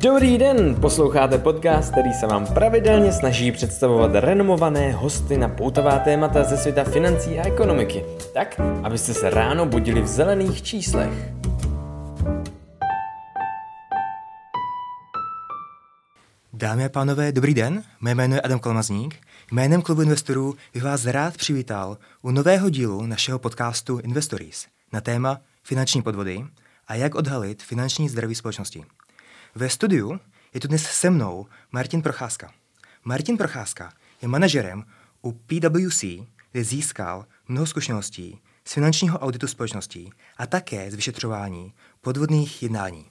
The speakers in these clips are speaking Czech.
Dobrý den, posloucháte podcast, který se vám pravidelně snaží představovat renomované hosty na poutavá témata ze světa financí a ekonomiky, tak, abyste se ráno budili v zelených číslech. Dámy a pánové, dobrý den, mé jméno je Adam Kalmazník. Jménem klubu investorů bych vás rád přivítal u nového dílu našeho podcastu Investories na téma finanční podvody a jak odhalit finanční zdraví společnosti. Ve studiu je tu dnes se mnou Martin Procházka. Martin Procházka je manažerem u PwC, kde získal mnoho zkušeností z finančního auditu společností a také z vyšetřování podvodných jednání.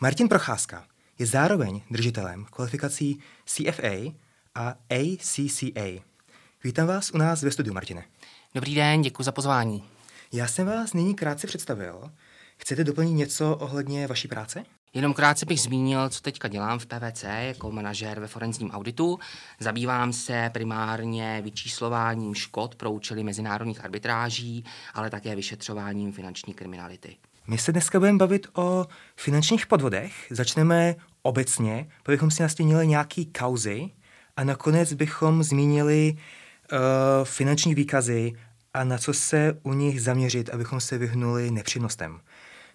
Martin Procházka je zároveň držitelem kvalifikací CFA a ACCA. Vítám vás u nás ve studiu, Martine. Dobrý den, děkuji za pozvání. Já jsem vás nyní krátce představil. Chcete doplnit něco ohledně vaší práce? Jenom krátce bych zmínil, co teďka dělám v PVC jako manažer ve forenzním auditu. Zabývám se primárně vyčíslováním škod pro účely mezinárodních arbitráží, ale také vyšetřováním finanční kriminality. My se dneska budeme bavit o finančních podvodech. Začneme obecně, abychom si nastínili nějaký kauzy a nakonec bychom zmínili uh, finanční výkazy a na co se u nich zaměřit, abychom se vyhnuli nepřinostem.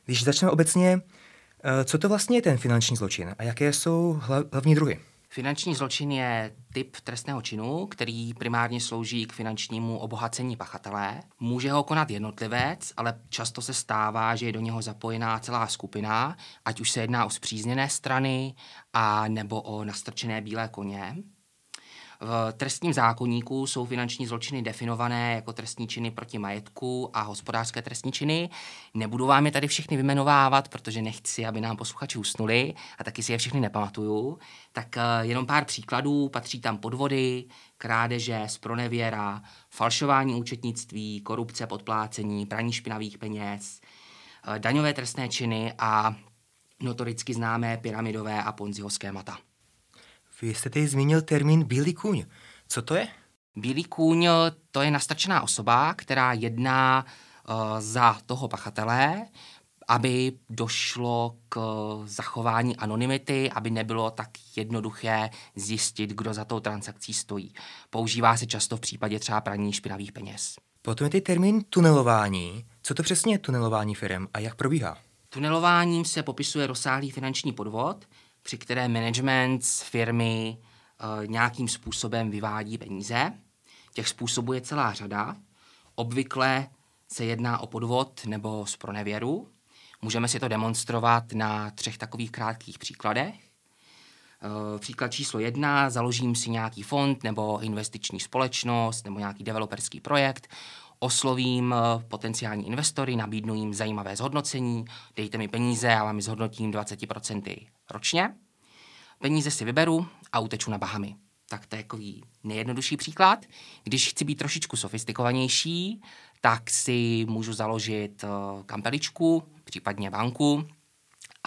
Když začneme obecně, co to vlastně je ten finanční zločin a jaké jsou hlavní druhy? Finanční zločin je typ trestného činu, který primárně slouží k finančnímu obohacení pachatele. Může ho konat jednotlivec, ale často se stává, že je do něho zapojená celá skupina, ať už se jedná o zpřízněné strany a nebo o nastrčené bílé koně. V trestním zákonníku jsou finanční zločiny definované jako trestní činy proti majetku a hospodářské trestní činy. Nebudu vám je tady všechny vymenovávat, protože nechci, aby nám posluchači usnuli a taky si je všechny nepamatuju. Tak eh, jenom pár příkladů. Patří tam podvody, krádeže, spronevěra, falšování účetnictví, korupce, podplácení, praní špinavých peněz, eh, daňové trestné činy a notoricky známé pyramidové a ponziho schémata. Vy jste tady zmínil termín bílý kůň. Co to je? Bílý kůň to je nastrčená osoba, která jedná uh, za toho pachatele, aby došlo k zachování anonymity, aby nebylo tak jednoduché zjistit, kdo za tou transakcí stojí. Používá se často v případě třeba praní špinavých peněz. Potom je ty termín tunelování. Co to přesně je tunelování firm a jak probíhá? Tunelováním se popisuje rozsáhlý finanční podvod, při které management z firmy uh, nějakým způsobem vyvádí peníze. Těch způsobů je celá řada. Obvykle se jedná o podvod nebo z pronevěru. Můžeme si to demonstrovat na třech takových krátkých příkladech. Uh, příklad číslo jedna, založím si nějaký fond nebo investiční společnost nebo nějaký developerský projekt, oslovím uh, potenciální investory, nabídnu jim zajímavé zhodnocení, dejte mi peníze, já vám zhodnotím 20% ročně. Peníze si vyberu a uteču na Bahamy. Tak to je takový nejjednodušší příklad. Když chci být trošičku sofistikovanější, tak si můžu založit uh, kampeličku, případně banku,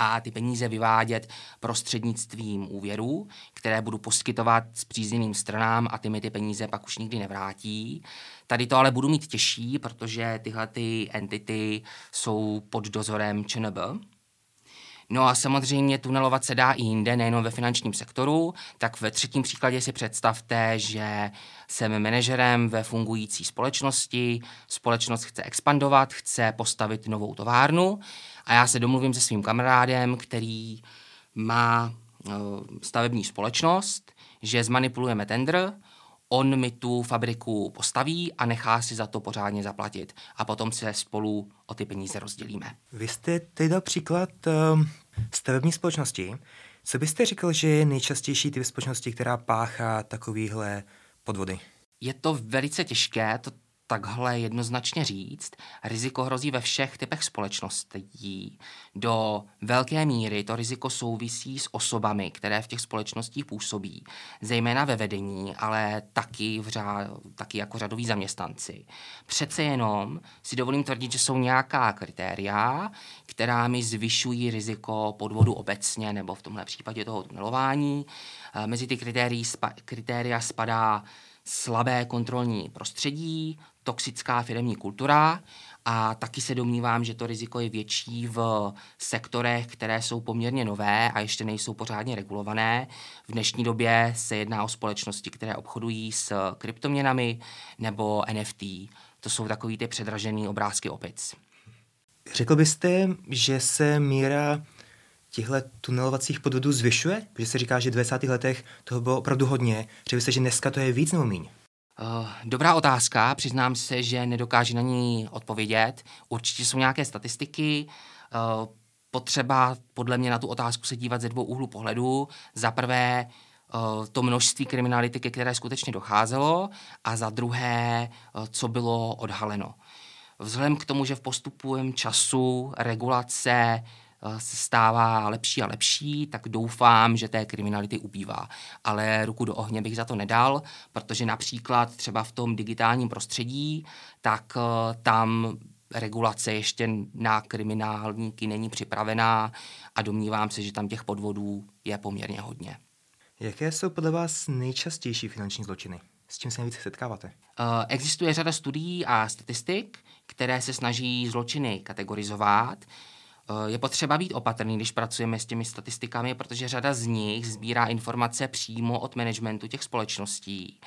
a ty peníze vyvádět prostřednictvím úvěrů, které budu poskytovat s příznivým stranám a ty mi ty peníze pak už nikdy nevrátí. Tady to ale budu mít těžší, protože tyhle ty entity jsou pod dozorem ČNB, No a samozřejmě tunelovat se dá i jinde, nejenom ve finančním sektoru. Tak ve třetím příkladě si představte, že jsem manažerem ve fungující společnosti, společnost chce expandovat, chce postavit novou továrnu a já se domluvím se svým kamarádem, který má uh, stavební společnost, že zmanipulujeme tender, on mi tu fabriku postaví a nechá si za to pořádně zaplatit. A potom se spolu o ty peníze rozdělíme. Vy jste teď dal příklad uh, stavební společnosti. Co byste říkal, že je nejčastější typ společnosti, která páchá takovýhle podvody? Je to velice těžké, to takhle jednoznačně říct. Riziko hrozí ve všech typech společností. Do velké míry to riziko souvisí s osobami, které v těch společnostích působí, zejména ve vedení, ale taky, v řád, taky jako řadoví zaměstnanci. Přece jenom si dovolím tvrdit, že jsou nějaká kritéria, která mi zvyšují riziko podvodu obecně, nebo v tomhle případě toho tunelování. Mezi ty kritéria spadá slabé kontrolní prostředí, toxická firmní kultura a taky se domnívám, že to riziko je větší v sektorech, které jsou poměrně nové a ještě nejsou pořádně regulované. V dnešní době se jedná o společnosti, které obchodují s kryptoměnami nebo NFT. To jsou takový ty předražený obrázky opic. Řekl byste, že se míra těchto tunelovacích podvodů zvyšuje? Protože se říká, že v 20. letech toho bylo opravdu hodně. Řekl byste, že dneska to je víc nebo míň? Uh, dobrá otázka, přiznám se, že nedokážu na ní odpovědět. Určitě jsou nějaké statistiky. Uh, potřeba podle mě na tu otázku se dívat ze dvou úhlů pohledu. Za prvé uh, to množství kriminality, ke které skutečně docházelo, a za druhé, co bylo odhaleno. Vzhledem k tomu, že v postupujeme času regulace Eh, se stává lepší a lepší, tak doufám, že té kriminality ubývá. Ale ruku do ohně bych za to nedal, protože například třeba v tom digitálním prostředí, tak eh, tam regulace ještě na kriminálníky není připravená a domnívám se, že tam těch podvodů je poměrně hodně. Jaké jsou podle vás nejčastější finanční zločiny? S čím se nejvíce setkáváte? Uh, existuje řada studií a statistik, které se snaží zločiny kategorizovat. Eh, je potřeba být opatrný, když pracujeme s těmi statistikami, protože řada z nich sbírá informace přímo od managementu těch společností.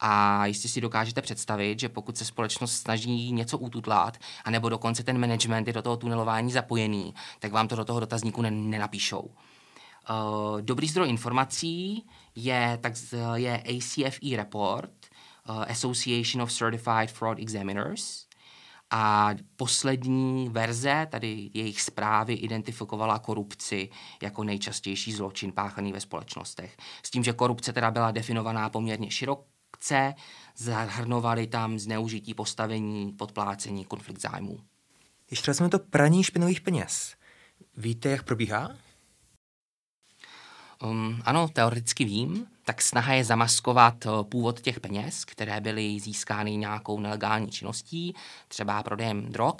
A jistě si dokážete představit, že pokud se společnost snaží něco ututlat, anebo dokonce ten management je do toho tunelování zapojený, tak vám to do toho dotazníku nenapíšou. Uh, dobrý zdroj informací je, tak, je ACFE report, uh, Association of Certified Fraud Examiners, a poslední verze, tady jejich zprávy, identifikovala korupci jako nejčastější zločin páchaný ve společnostech. S tím, že korupce teda byla definovaná poměrně široce, zahrnovali tam zneužití postavení, podplácení, konflikt zájmů. Ještě jsme to praní špinových peněz. Víte, jak probíhá? Um, ano, teoreticky vím. Tak snaha je zamaskovat uh, původ těch peněz, které byly získány nějakou nelegální činností, třeba prodejem drog.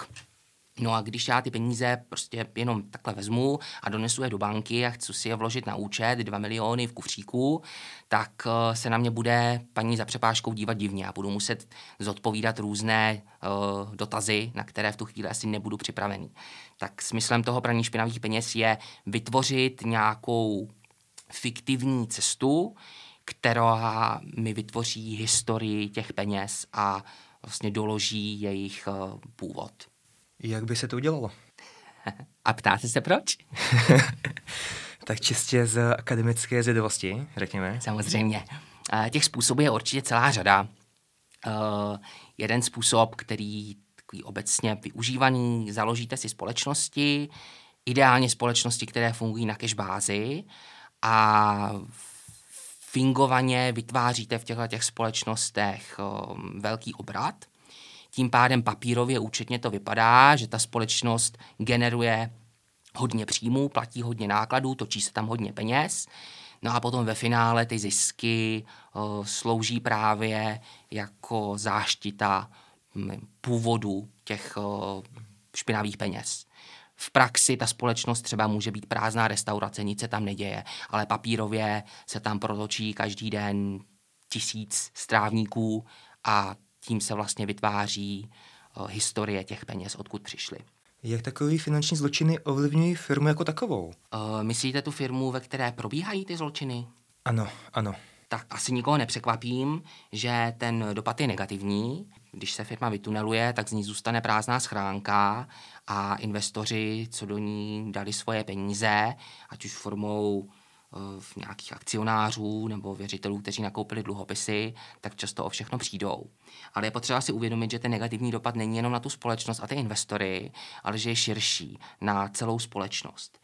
No a když já ty peníze prostě jenom takhle vezmu a donesu je do banky a chci si je vložit na účet, 2 miliony v kufříku, tak uh, se na mě bude paní za přepážkou dívat divně a budu muset zodpovídat různé uh, dotazy, na které v tu chvíli asi nebudu připravený. Tak smyslem toho praní špinavých peněz je vytvořit nějakou fiktivní cestu, která mi vytvoří historii těch peněz a vlastně doloží jejich uh, původ. Jak by se to udělalo? A ptáte se proč? tak čistě z akademické zvědavosti, řekněme. Samozřejmě. Uh, těch způsobů je určitě celá řada. Uh, jeden způsob, který takový obecně využívaný, založíte si společnosti, ideálně společnosti, které fungují na cash bázi, a fingovaně vytváříte v těchto těch společnostech velký obrat. Tím pádem papírově účetně to vypadá, že ta společnost generuje hodně příjmů, platí hodně nákladů, točí se tam hodně peněz. No a potom ve finále ty zisky slouží právě jako záštita původu těch špinavých peněz. V praxi ta společnost třeba může být prázdná restaurace, nic se tam neděje, ale papírově se tam protočí každý den tisíc strávníků a tím se vlastně vytváří uh, historie těch peněz, odkud přišly. Jak takový finanční zločiny ovlivňují firmu jako takovou? Uh, myslíte tu firmu, ve které probíhají ty zločiny? Ano, ano. Tak asi nikoho nepřekvapím, že ten dopad je negativní. Když se firma vytuneluje, tak z ní zůstane prázdná schránka a investoři, co do ní dali svoje peníze, ať už formou eh, v nějakých akcionářů nebo věřitelů, kteří nakoupili dluhopisy, tak často o všechno přijdou. Ale je potřeba si uvědomit, že ten negativní dopad není jenom na tu společnost a ty investory, ale že je širší na celou společnost.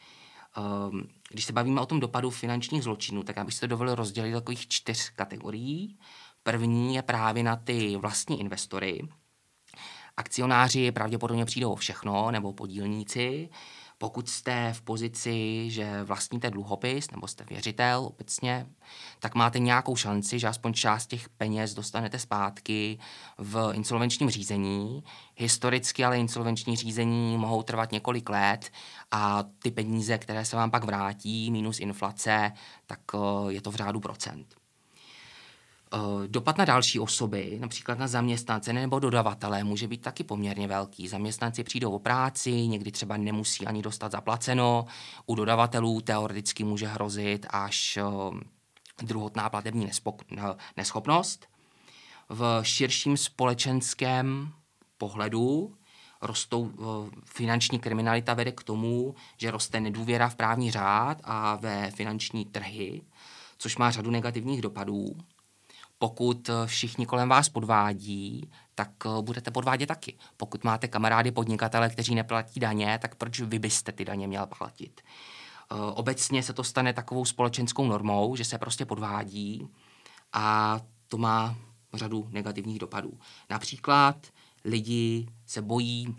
Ehm, když se bavíme o tom dopadu finančních zločinů, tak já bych si to dovolil rozdělit do takových čtyř kategorií. První je právě na ty vlastní investory, Akcionáři pravděpodobně přijdou o všechno, nebo podílníci. Pokud jste v pozici, že vlastníte dluhopis nebo jste věřitel obecně, tak máte nějakou šanci, že aspoň část těch peněz dostanete zpátky v insolvenčním řízení. Historicky ale insolvenční řízení mohou trvat několik let a ty peníze, které se vám pak vrátí, minus inflace, tak eh, je to v řádu procent. Dopad na další osoby, například na zaměstnance nebo dodavatele, může být taky poměrně velký. Zaměstnanci přijdou o práci, někdy třeba nemusí ani dostat zaplaceno. U dodavatelů teoreticky může hrozit až druhotná platební neschopnost. V širším společenském pohledu rostou finanční kriminalita vede k tomu, že roste nedůvěra v právní řád a ve finanční trhy, což má řadu negativních dopadů. Pokud všichni kolem vás podvádí, tak budete podvádět taky. Pokud máte kamarády podnikatele, kteří neplatí daně, tak proč vy byste ty daně měl platit? Obecně se to stane takovou společenskou normou, že se prostě podvádí a to má řadu negativních dopadů. Například lidi se bojí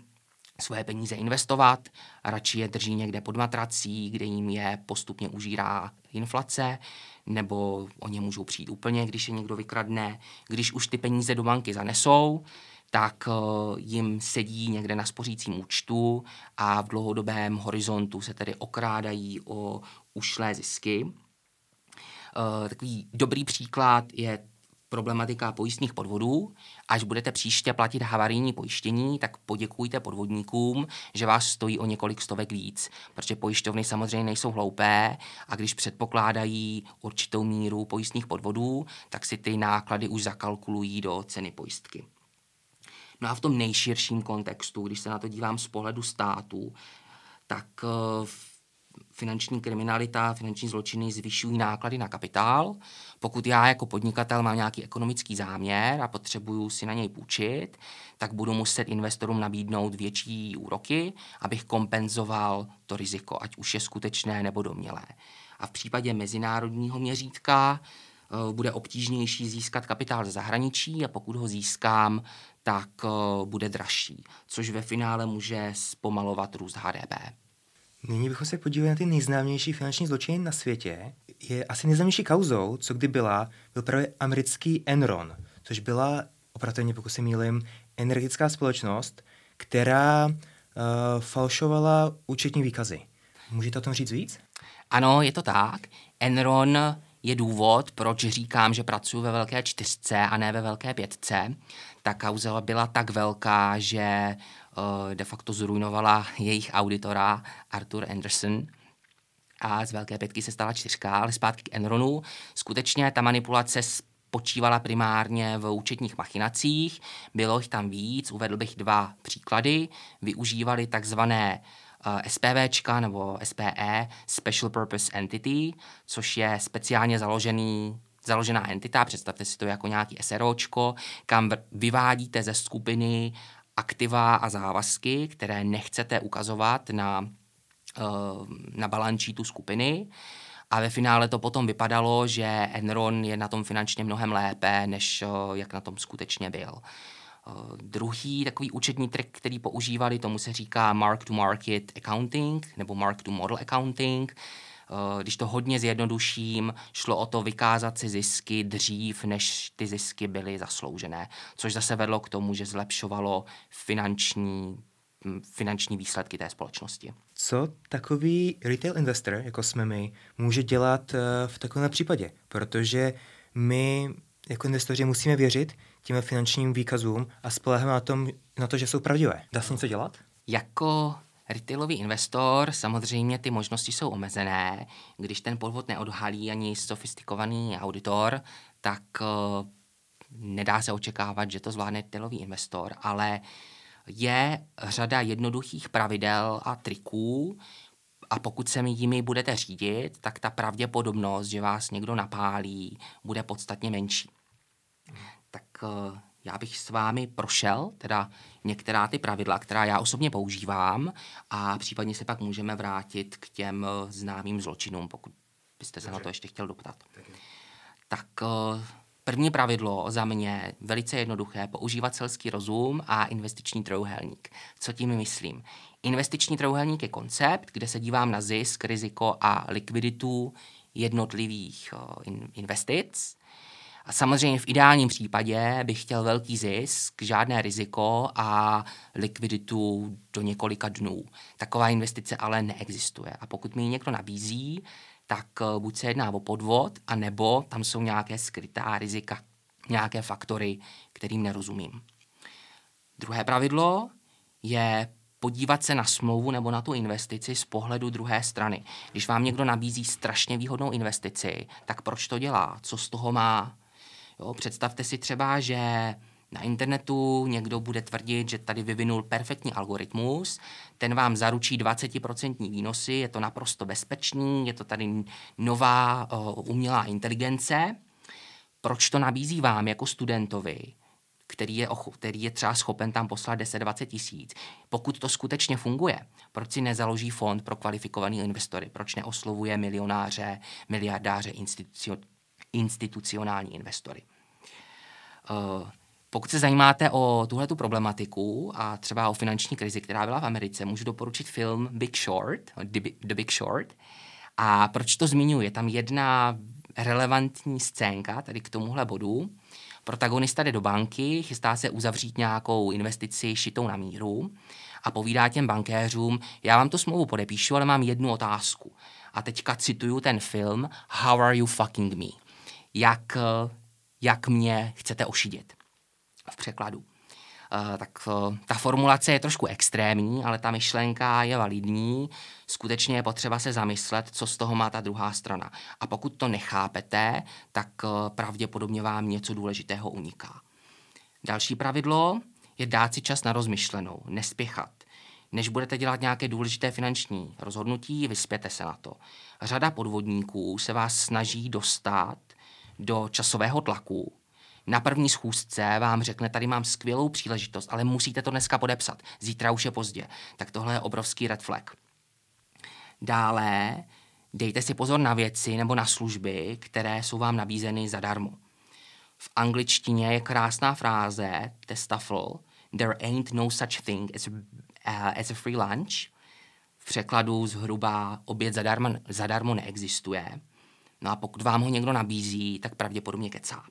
svoje peníze investovat, radši je drží někde pod matrací, kde jim je postupně užírá inflace, nebo o ně můžou přijít úplně, když je někdo vykradne. Když už ty peníze do banky zanesou, tak uh, jim sedí někde na spořícím účtu a v dlouhodobém horizontu se tedy okrádají o ušlé zisky. Uh, takový dobrý příklad je problematika pojistných podvodů. Až budete příště platit havarijní pojištění, tak poděkujte podvodníkům, že vás stojí o několik stovek víc, protože pojišťovny samozřejmě nejsou hloupé a když předpokládají určitou míru pojistných podvodů, tak si ty náklady už zakalkulují do ceny pojistky. No a v tom nejširším kontextu, když se na to dívám z pohledu státu, tak v eh, finanční kriminalita, finanční zločiny zvyšují náklady na kapitál. Pokud já jako podnikatel mám nějaký ekonomický záměr a potřebuju si na něj půjčit, tak budu muset investorům nabídnout větší úroky, abych kompenzoval to riziko, ať už je skutečné nebo domělé. A v případě mezinárodního měřítka eh, bude obtížnější získat kapitál ze zahraničí a pokud ho získám, tak eh, bude dražší, což ve finále může zpomalovat růst HDP. Nyní bychom se podívali na ty nejznámější finanční zločiny na světě. Je asi nejznámější kauzou, co kdy byla, byl právě americký Enron, což byla, operativně pokud se mýlim, energetická společnost, která uh, falšovala účetní výkazy. Můžete o tom říct víc? Ano, je to tak. Enron je důvod, proč říkám, že pracuji ve velké čtyřce a ne ve velké pětce. Ta kauza byla tak velká, že de facto zrujnovala jejich auditora Arthur Anderson a z velké pětky se stala čtyřka, ale zpátky k Enronu. Skutečně ta manipulace spočívala primárně v účetních machinacích, bylo jich tam víc, uvedl bych dva příklady. Využívali takzvané eh, SPVčka nebo SPE, Special Purpose Entity, což je speciálně založený založená entita, představte si to jako nějaký SROčko, kam vyvádíte ze skupiny aktiva a závazky, které nechcete ukazovat na, eh, na balančítu skupiny. A ve finále to potom vypadalo, že Enron je na tom finančně mnohem lépe, než eh, jak na tom skutečně byl. Eh, druhý takový účetní trik, který používali, tomu se říká mark-to-market accounting nebo mark-to-model accounting. Eh, když to hodně zjednoduším, šlo o to vykázat si zisky dřív, než ty zisky byly zasloužené, což zase vedlo k tomu, že zlepšovalo finanční hm, finanční výsledky té společnosti. Co takový retail investor, jako jsme my, může dělat eh, v takovém případě? Protože my jako investoři musíme věřit těm finančním výkazům a spoleháme na, tom, na to, že jsou pravdivé. Dá se něco dělat? Jako retailový investor, samozřejmě ty možnosti jsou omezené. Když ten podvod neodhalí ani sofistikovaný auditor, tak uh, nedá se očekávat, že to zvládne retailový investor, ale je řada jednoduchých pravidel a triků, a pokud se mi jimi budete řídit, tak ta pravděpodobnost, že vás někdo napálí, bude podstatně menší. Tak uh, já bych s vámi prošel teda některá ty pravidla, která já osobně používám a případně se pak můžeme vrátit k těm eh, známým zločinům, pokud byste se Dobře. na to ještě chtěl doptat. Tak, tak eh, první pravidlo za mě velice jednoduché, používat selský rozum a investiční trojuhelník. Co tím myslím? Investiční trojuhelník je koncept, kde se dívám na zisk, riziko a likviditu jednotlivých eh, investic a samozřejmě v ideálním případě bych chtěl velký zisk, žádné riziko a likviditu do několika dnů. Taková investice ale neexistuje. A pokud mi ji někdo nabízí, tak eh, buď se jedná o podvod, anebo tam jsou nějaké skrytá rizika, nějaké faktory, kterým nerozumím. Druhé pravidlo je podívat se na smlouvu nebo na tu investici z pohledu druhé strany. Když vám někdo nabízí strašně výhodnou investici, tak proč to dělá? Co z toho má? Jo, představte si třeba, že na internetu někdo bude tvrdit, že tady vyvinul perfektní algoritmus, ten vám zaručí 20% výnosy, je to naprosto bezpečný, je to tady nová uh, umělá inteligence. Proč to nabízí vám jako studentovi? který je, který je třeba schopen tam poslat 10-20 tisíc. Pokud to skutečně funguje, proč si nezaloží fond pro kvalifikovaný investory? Proč neoslovuje milionáře, miliardáře, institucio, institucionální investory? Uh, pokud se zajímáte o tuhle problematiku a třeba o finanční krizi, která byla v Americe, můžu doporučit film Big Short, The Big Short. A proč to zmiňuji? Je tam jedna relevantní scénka tady k tomuhle bodu. Protagonista jde do banky, chystá se uzavřít nějakou investici šitou na míru a povídá těm bankéřům, já vám tu smlouvu podepíšu, ale mám jednu otázku. A teďka cituju ten film How are you fucking me? Jak, jak mě chcete ošidit? V překladu. Uh, tak uh, ta formulace je trošku extrémní, ale ta myšlenka je validní. Skutečně je potřeba se zamyslet, co z toho má ta druhá strana. A pokud to nechápete, tak uh, pravděpodobně vám něco důležitého uniká. Další pravidlo je dát si čas na rozmyšlenou, nespěchat. Než budete dělat nějaké důležité finanční rozhodnutí, vyspěte se na to. Řada podvodníků se vás snaží dostat do časového tlaku, na první schůzce vám řekne, tady mám skvělou příležitost, ale musíte to dneska podepsat. Zítra už je pozdě. Tak tohle je obrovský red flag. Dále dejte si pozor na věci nebo na služby, které jsou vám nabízeny zadarmo. V angličtině je krásná fráze, testafl, there ain't no such thing as, uh, as a free lunch. V překladu zhruba oběd zadarmo, zadarmo neexistuje. No a pokud vám ho někdo nabízí, tak pravděpodobně kecá.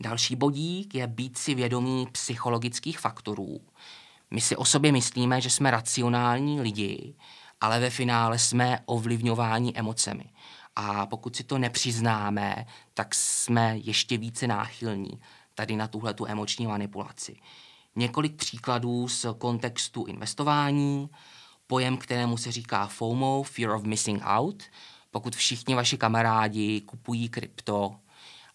Další bodík je být si vědomý psychologických faktorů. My si o sobě myslíme, že jsme racionální lidi, ale ve finále jsme ovlivňováni emocemi. A pokud si to nepřiznáme, tak jsme ještě více náchylní tady na tuhle tu emoční manipulaci. Několik příkladů z kontextu investování, pojem, kterému se říká FOMO, Fear of Missing Out. Pokud všichni vaši kamarádi kupují krypto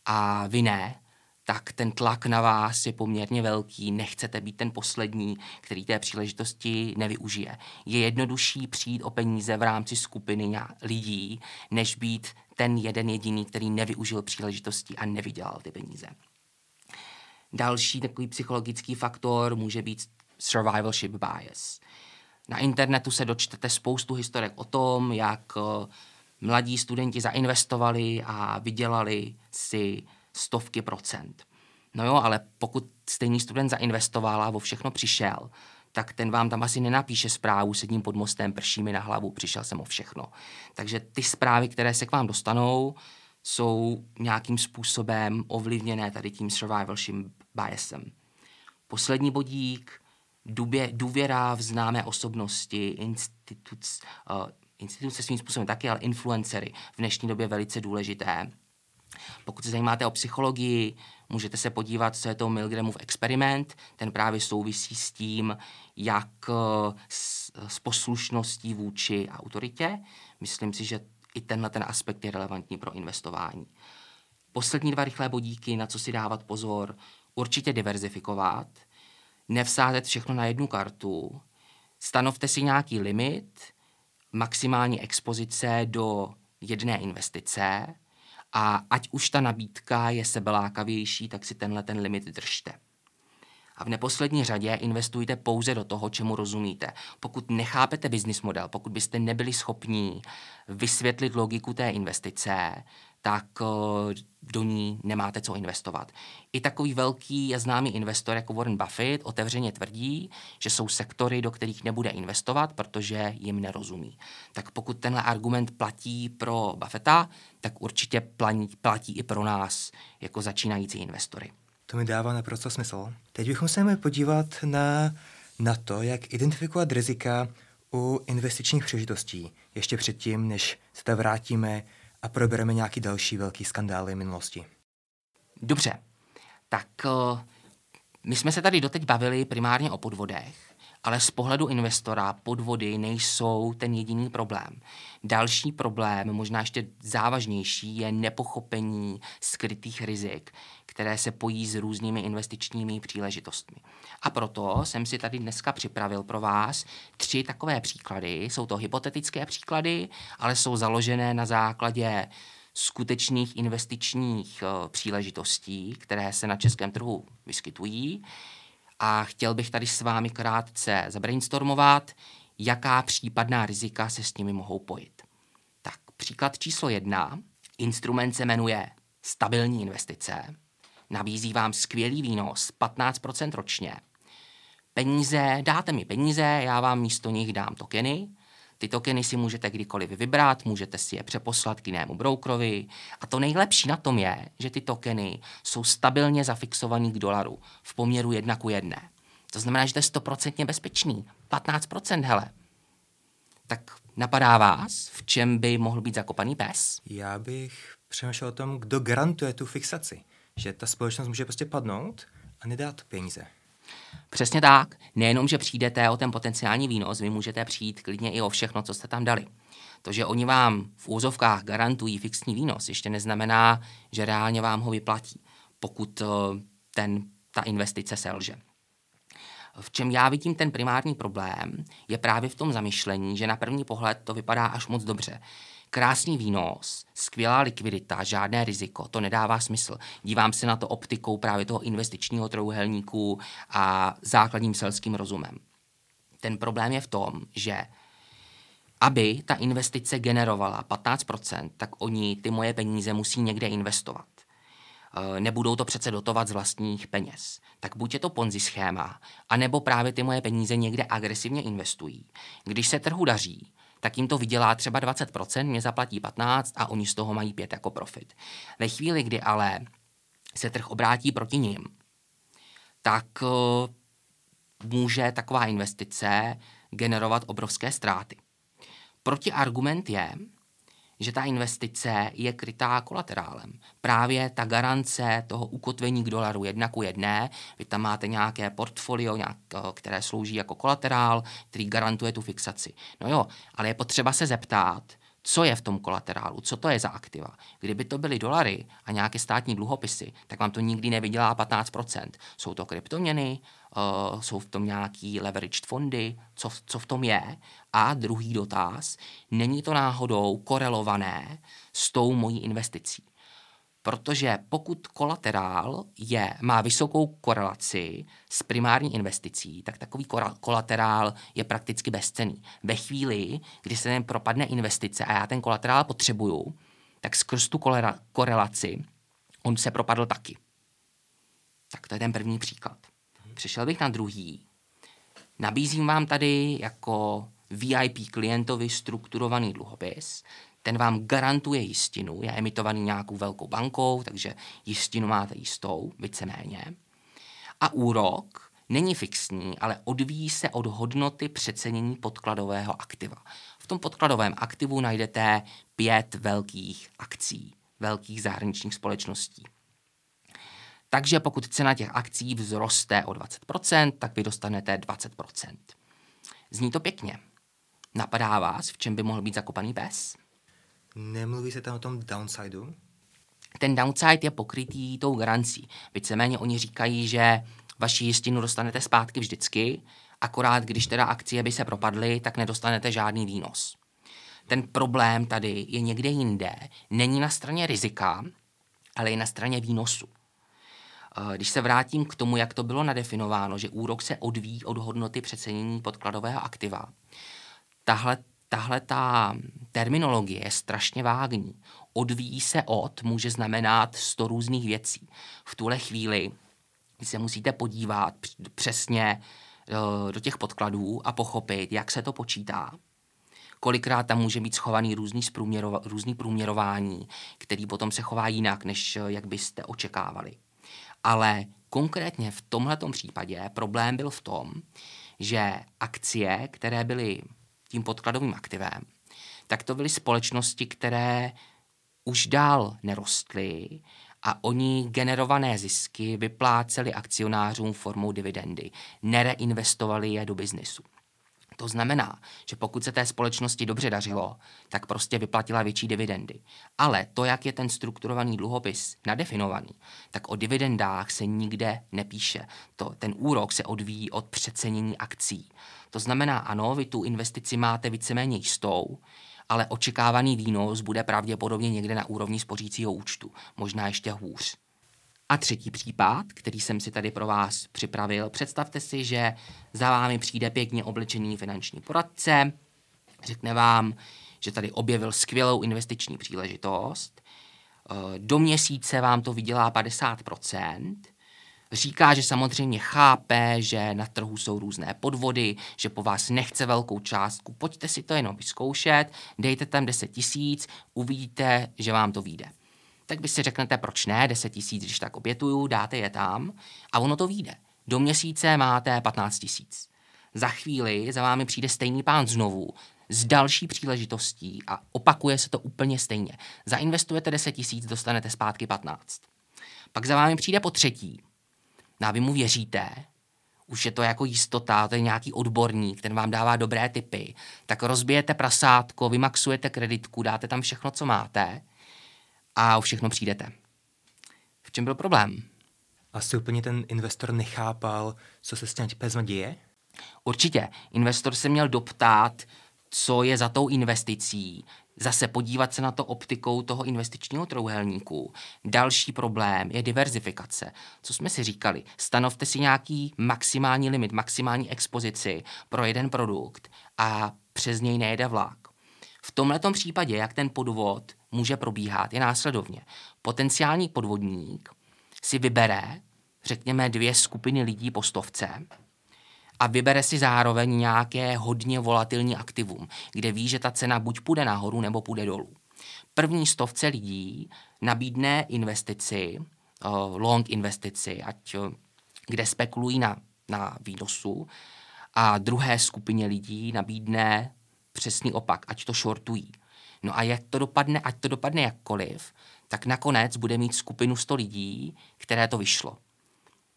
a vy ne, tak ten tlak na vás je poměrně velký, nechcete být ten poslední, který té příležitosti nevyužije. Je jednodušší přijít o peníze v rámci skupiny lidí, než být ten jeden jediný, který nevyužil příležitosti a nevydělal ty peníze. Další takový psychologický faktor může být survivalship bias. Na internetu se dočtete spoustu historek o tom, jak eh, mladí studenti zainvestovali a vydělali si stovky procent. No jo, ale pokud stejný student zainvestoval a o všechno přišel, tak ten vám tam asi nenapíše zprávu sedím pod mostem, prší mi na hlavu, přišel jsem o všechno. Takže ty zprávy, které se k vám dostanou, jsou nějakým způsobem ovlivněné tady tím survivalship biasem. Poslední bodík, důvěra v známé osobnosti, instituc, uh, instituce svým způsobem taky, ale influencery v dnešní době velice důležité. Pokud se zajímáte o psychologii, můžete se podívat, co je to Milgramův experiment. Ten právě souvisí s tím, jak eh, s, s poslušností vůči autoritě. Myslím si, že i tenhle ten aspekt je relevantní pro investování. Poslední dva rychlé bodíky, na co si dávat pozor, určitě diverzifikovat, nevsázet všechno na jednu kartu, stanovte si nějaký limit, maximální expozice do jedné investice, a ať už ta nabídka je sebelákavější, tak si tenhle ten limit držte. A v neposlední řadě investujte pouze do toho, čemu rozumíte. Pokud nechápete business model, pokud byste nebyli schopní vysvětlit logiku té investice, tak eh, do ní nemáte co investovat. I takový velký a známý investor jako Warren Buffett otevřeně tvrdí, že jsou sektory, do kterých nebude investovat, protože jim nerozumí. Tak pokud tenhle argument platí pro Buffetta, tak určitě platí, i pro nás jako začínající investory. To mi dává naprosto smysl. Teď bychom se měli podívat na, na to, jak identifikovat rizika u investičních příležitostí, ještě předtím, než se vrátíme a probereme nějaký další velký skandály minulosti. Dobře, tak uh, my jsme se tady doteď bavili primárně o podvodech, ale z pohledu investora podvody nejsou ten jediný problém. Další problém, možná ještě závažnější, je nepochopení skrytých rizik, které se pojí s různými investičními příležitostmi. A proto jsem si tady dneska připravil pro vás tři takové příklady. Jsou to hypotetické příklady, ale jsou založené na základě skutečných investičních uh, příležitostí, které se na českém trhu vyskytují. A chtěl bych tady s vámi krátce zabrainstormovat, jaká případná rizika se s nimi mohou pojit. Tak příklad číslo jedna. Instrument se jmenuje stabilní investice. Nabízí vám skvělý výnos 15% ročně. Peníze, dáte mi peníze, já vám místo nich dám tokeny ty tokeny si můžete kdykoliv vybrat, můžete si je přeposlat k jinému brokerovi. A to nejlepší na tom je, že ty tokeny jsou stabilně zafixovaný k dolaru v poměru jedna ku jedné. To znamená, že to je stoprocentně bezpečný. 15%, hele. Tak napadá vás, v čem by mohl být zakopaný pes? Já bych přemýšlel o tom, kdo garantuje tu fixaci. Že ta společnost může prostě padnout a nedát peníze. Přesně tak. Nejenom, že přijdete o ten potenciální výnos, vy můžete přijít klidně i o všechno, co jste tam dali. To, že oni vám v úzovkách garantují fixní výnos, ještě neznamená, že reálně vám ho vyplatí, pokud eh, ten, ta investice selže. V čem já vidím ten primární problém, je právě v tom zamyšlení, že na první pohled to vypadá až moc dobře krásný výnos, skvělá likvidita, žádné riziko, to nedává smysl. Dívám se na to optikou právě toho investičního trouhelníku a základním selským rozumem. Ten problém je v tom, že aby ta investice generovala 15%, tak oni ty moje peníze musí někde investovat. E, nebudou to přece dotovat z vlastních peněz. Tak buď je to ponzi schéma, anebo právě ty moje peníze někde agresivně investují. Když se trhu daří, tak jim to vydělá třeba 20%, mě zaplatí 15 a oni z toho mají 5 jako profit. Ve chvíli, kdy ale se trh obrátí proti ním, tak uh, může taková investice generovat obrovské ztráty. Protiargument je, že ta investice je krytá kolaterálem. Právě ta garance toho ukotvení k dolaru jedna ku jedné, vy tam máte nějaké portfolio, nějak, eh, které slouží jako kolaterál, který garantuje tu fixaci. No jo, ale je potřeba se zeptat, co je v tom kolaterálu, co to je za aktiva. Kdyby to byly dolary a nějaké státní dluhopisy, tak vám to nikdy nevydělá 15%. Jsou to kryptoměny, uh, jsou v tom nějaký leveraged fondy, co, co v tom je. A druhý dotaz, není to náhodou korelované s tou mojí investicí. Protože pokud kolaterál je, má vysokou korelaci s primární investicí, tak takový kolaterál je prakticky bezcený. Ve chvíli, kdy se ten propadne investice a já ten kolaterál potřebuju, tak skrz tu korelaci on se propadl taky. Tak to je ten první příklad. Přešel bych na druhý. Nabízím vám tady jako VIP klientovi strukturovaný dluhopis, ten vám garantuje jistinu, je emitovaný nějakou velkou bankou, takže jistinu máte jistou, víceméně. A úrok není fixní, ale odvíjí se od hodnoty přecenění podkladového aktiva. V tom podkladovém aktivu najdete pět velkých akcí, velkých zahraničních společností. Takže pokud cena těch akcí vzroste o 20%, tak vy dostanete 20%. Zní to pěkně. Napadá vás, v čem by mohl být zakopaný pes? Nemluví se tam o tom downsideu? Ten downside je pokrytý tou garancí. Víceméně oni říkají, že vaši jistinu dostanete zpátky vždycky, akorát když teda akcie by se propadly, tak nedostanete žádný výnos. Ten problém tady je někde jinde. Není na straně rizika, ale je na straně výnosu. Eh, když se vrátím k tomu, jak to bylo nadefinováno, že úrok se odvíjí od hodnoty přecenění podkladového aktiva, tahle tahle ta terminologie je strašně vágní. Odvíjí se od může znamenat sto různých věcí. V tuhle chvíli se musíte podívat přesně eh, do těch podkladů a pochopit, jak se to počítá. Kolikrát tam může být schovaný různý, zprůměrova, různý průměrování, který potom se chová jinak, než eh, jak byste očekávali. Ale konkrétně v tomto případě problém byl v tom, že akcie, které byly tím podkladovým aktivem, tak to byly společnosti, které už dál nerostly a oni generované zisky vypláceli akcionářům formou dividendy, nereinvestovali je do biznisu. To znamená, že pokud se té společnosti dobře dařilo, tak prostě vyplatila větší dividendy. Ale to, jak je ten strukturovaný dluhopis nadefinovaný, tak o dividendách se nikde nepíše. To, ten úrok se odvíjí od přecenění akcí. To znamená, ano, vy tu investici máte víceméně jistou, ale očekávaný výnos bude pravděpodobně někde na úrovni spořícího účtu, možná ještě hůř. A třetí případ, který jsem si tady pro vás připravil, představte si, že za vámi přijde pěkně oblečený finanční poradce, řekne vám, že tady objevil skvělou investiční příležitost, eh, do měsíce vám to vydělá 50%, Říká, že samozřejmě chápe, že na trhu jsou různé podvody, že po vás nechce velkou částku. Pojďte si to jenom vyzkoušet, dejte tam 10 tisíc, uvidíte, že vám to vyjde tak by si řeknete, proč ne, 10 tisíc, když tak obětuju, dáte je tam a ono to vyjde. Do měsíce máte 15 tisíc. Za chvíli za vámi přijde stejný pán znovu s další příležitostí a opakuje se to úplně stejně. Zainvestujete 10 tisíc, dostanete zpátky 15. Pak za vámi přijde po třetí. No a vy mu věříte, už je to jako jistota, to je nějaký odborník, ten vám dává dobré typy, tak rozbijete prasátko, vymaxujete kreditku, dáte tam všechno, co máte a o všechno přijdete. V čem byl problém? Asi úplně ten investor nechápal, co se s těmi penězma děje? Určitě. Investor se měl doptát, co je za tou investicí, zase podívat se na to optikou toho investičního trouhelníku. Další problém je diverzifikace. Co jsme si říkali? Stanovte si nějaký maximální limit, maximální expozici pro jeden produkt a přes něj nejde vlak. V tomto případě, jak ten podvod může probíhat, je následovně. Potenciální podvodník si vybere, řekněme, dvě skupiny lidí po stovce a vybere si zároveň nějaké hodně volatilní aktivum, kde ví, že ta cena buď půjde nahoru nebo půjde dolů. První stovce lidí nabídne investici, long investici, ať kde spekulují na, na výnosu, a druhé skupině lidí nabídne přesný opak, ať to shortují. No a jak to dopadne, ať to dopadne jakkoliv, tak nakonec bude mít skupinu 100 lidí, které to vyšlo.